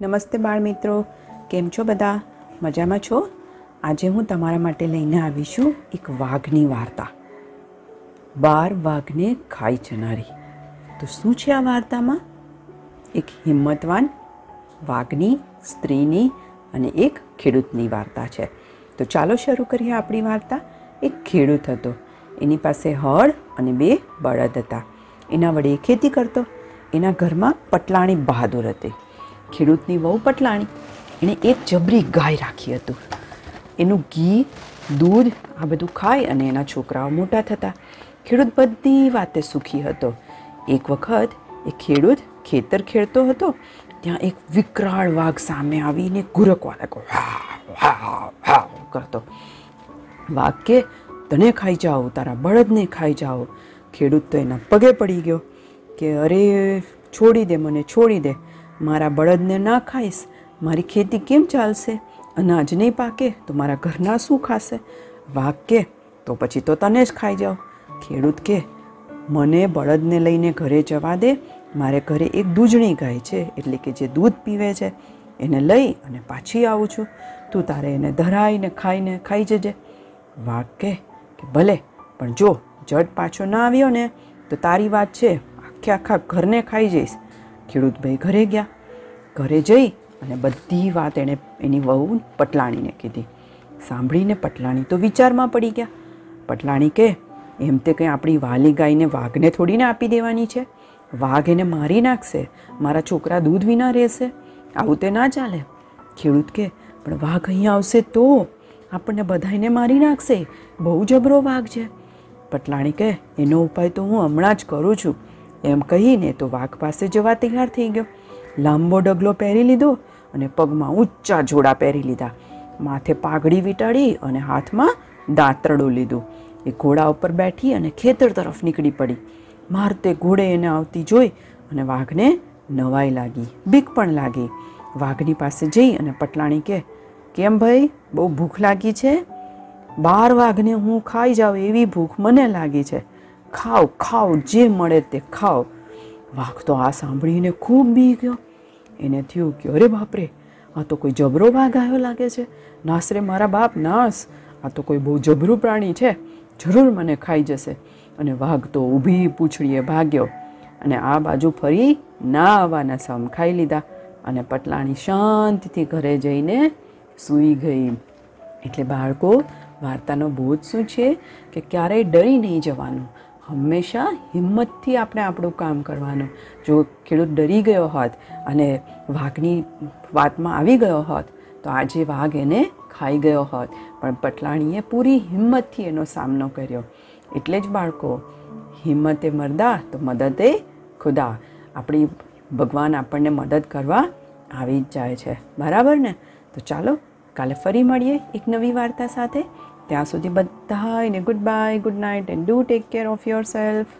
નમસ્તે બાળ મિત્રો. કેમ છો બધા? મજામાં છો? આજે હું તમારા માટે લઈને આવી છું એક વાઘની વાર્તા. બાર વાઘને ખાઈ જનારી. તો શું છે આ વાર્તામાં? એક હિંમતવાન વાઘની, સ્ત્રીની અને એક ખેડૂતની વાર્તા છે. તો ચાલો શરૂ કરીએ આપણી વાર્તા. એક ખેડૂત હતો. એની પાસે હળ અને બે બળદ હતા. એના વડે ખેતી કરતો. એના ઘરમાં પટલાણી બહાદુર હતી. ખેડૂતની વહુ પટલાણી. એણે એક જબરી ગાય રાખી હતું. એનું ઘી, દૂધ આ બધું ખાય અને એના છોકરાઓ મોટા થતા. ખેડૂત બધી વાતે સુખી હતો. એક વખત એ ખેડૂત ખેતર ખેડતો હતો, ત્યાં એક વિકરાળ વાઘ સામે આવીને ગુરકવા લાગ્યો કરતો. વાઘ કે, તને ખાઈ જાઓ, તારા બળદને ખાઈ જાઓ. ખેડૂત તો એના પગે પડી ગયો કે, અરે, છોડી દે, મને છોડી દે. મારા બળદને ના ખાઈશ. મારી ખેતી કેમ ચાલશે? અનાજ નહીં પાકે તો મારા ઘરના શું ખાશે? વાઘ કે, તો પછી તો તને જ ખાઈ જાઓ. ખેડૂત કે, મને બળદને લઈને ઘરે જવા દે. મારે ઘરે એક દૂધણી ગાય છે, એટલે કે જે દૂધ પીવે છે, એને લઈ અને પાછી આવું છું. તું તારે એને ધરાઈને ખાઈને ખાઈ જજે. વાઘ કે ભલે, પણ જો જડ પાછો ના આવ્યો ને, તો તારી વાત છે, આખે આખા ઘરને ખાઈ જઈશ. ખેડૂત ભાઈ ઘરે ગયા. ઘરે જઈ અને બધી વાત એણે એની વહુ પટલાણીને કીધી. સાંભળીને પટલાણી તો વિચારમાં પડી ગયા. પટલાણી કે એમ તે કંઈ આપણી વાલી ગાયને વાઘને થોડીને આપી દેવાની છે? વાઘ એને મારી નાખશે. મારા છોકરા દૂધ વિના રહેશે. આવું તે ના ચાલે. ખેડૂત કે પણ વાઘ અહીં આવશે તો આપણને બધાને મારી નાખશે. બહુ જબરો વાઘ છે. પટલાણી કહે, એનો ઉપાય તો હું હમણાં જ કરું છું. એમ કહીને તો વાઘ પાસે જવા તૈયાર થઈ ગયો. લાંબો ડગલો પહેરી લીધો અને પગમાં ઊંચા જોડા પહેરી લીધા. માથે પાઘડી વીંટાળી અને હાથમાં દાંતરડું લીધું. એ ઘોડા ઉપર બેઠી અને ખેતર તરફ નીકળી પડી. મારતે ઘોડે એને આવતી જોઈ અને વાઘને નવાઈ લાગી. બીક પણ લાગી. વાઘની પાસે જઈ અને પટલાણી કે કેમ ભાઈ? બહુ ભૂખ લાગી છે? બાર વાઘને હું ખાઈ જાઉં એવી ભૂખ મને લાગી છે. ખાવ ખાવ, જે મળે તે ખાવ. વાઘ તો આ સાંભળીને ખૂબ બી ગયો. એને થયું કે, અરે બાપરે, આ તો કોઈ જબરો વાઘ આવ્યો લાગે છે. નાસ રે મારા બાપ નાસ આ તો કોઈ બહુ જબરું પ્રાણી છે. જરૂર મને ખાઈ જશે. અને વાઘ તો ઊભી પૂંછડીએ ભાગ્યો. અને આ બાજુ ફરી ના આવવાના સમ ખાઈ લીધા. અને પટલાણી શાંતિથી ઘરે જઈને સૂઈ ગઈ. એટલે બાળકો, વાર્તાનો બોધ શું છે? કે ક્યારેય ડરી નહીં જવાનું. હંમેશા હિંમતથી આપણે આપણું કામ કરવાનું. જો ખેડૂત ડરી ગયો હોત અને વાઘની વાતમાં આવી ગયો હોત, તો આજે વાઘ એને ખાઈ ગયો હોત. પણ પટલાણીએ પૂરી હિંમતથી એનો સામનો કર્યો. એટલે જ બાળકો, હિંમતે મરદા તો મદદે ખુદા. આપણી ભગવાન આપણને મદદ કરવા આવી જ જાય છે. બરાબર ને? તો ચાલો, કાલે ફરી મળીએ એક નવી વાર્તા સાથે. ત્યાં સુધી બધાને good bye good night and do take care of yourself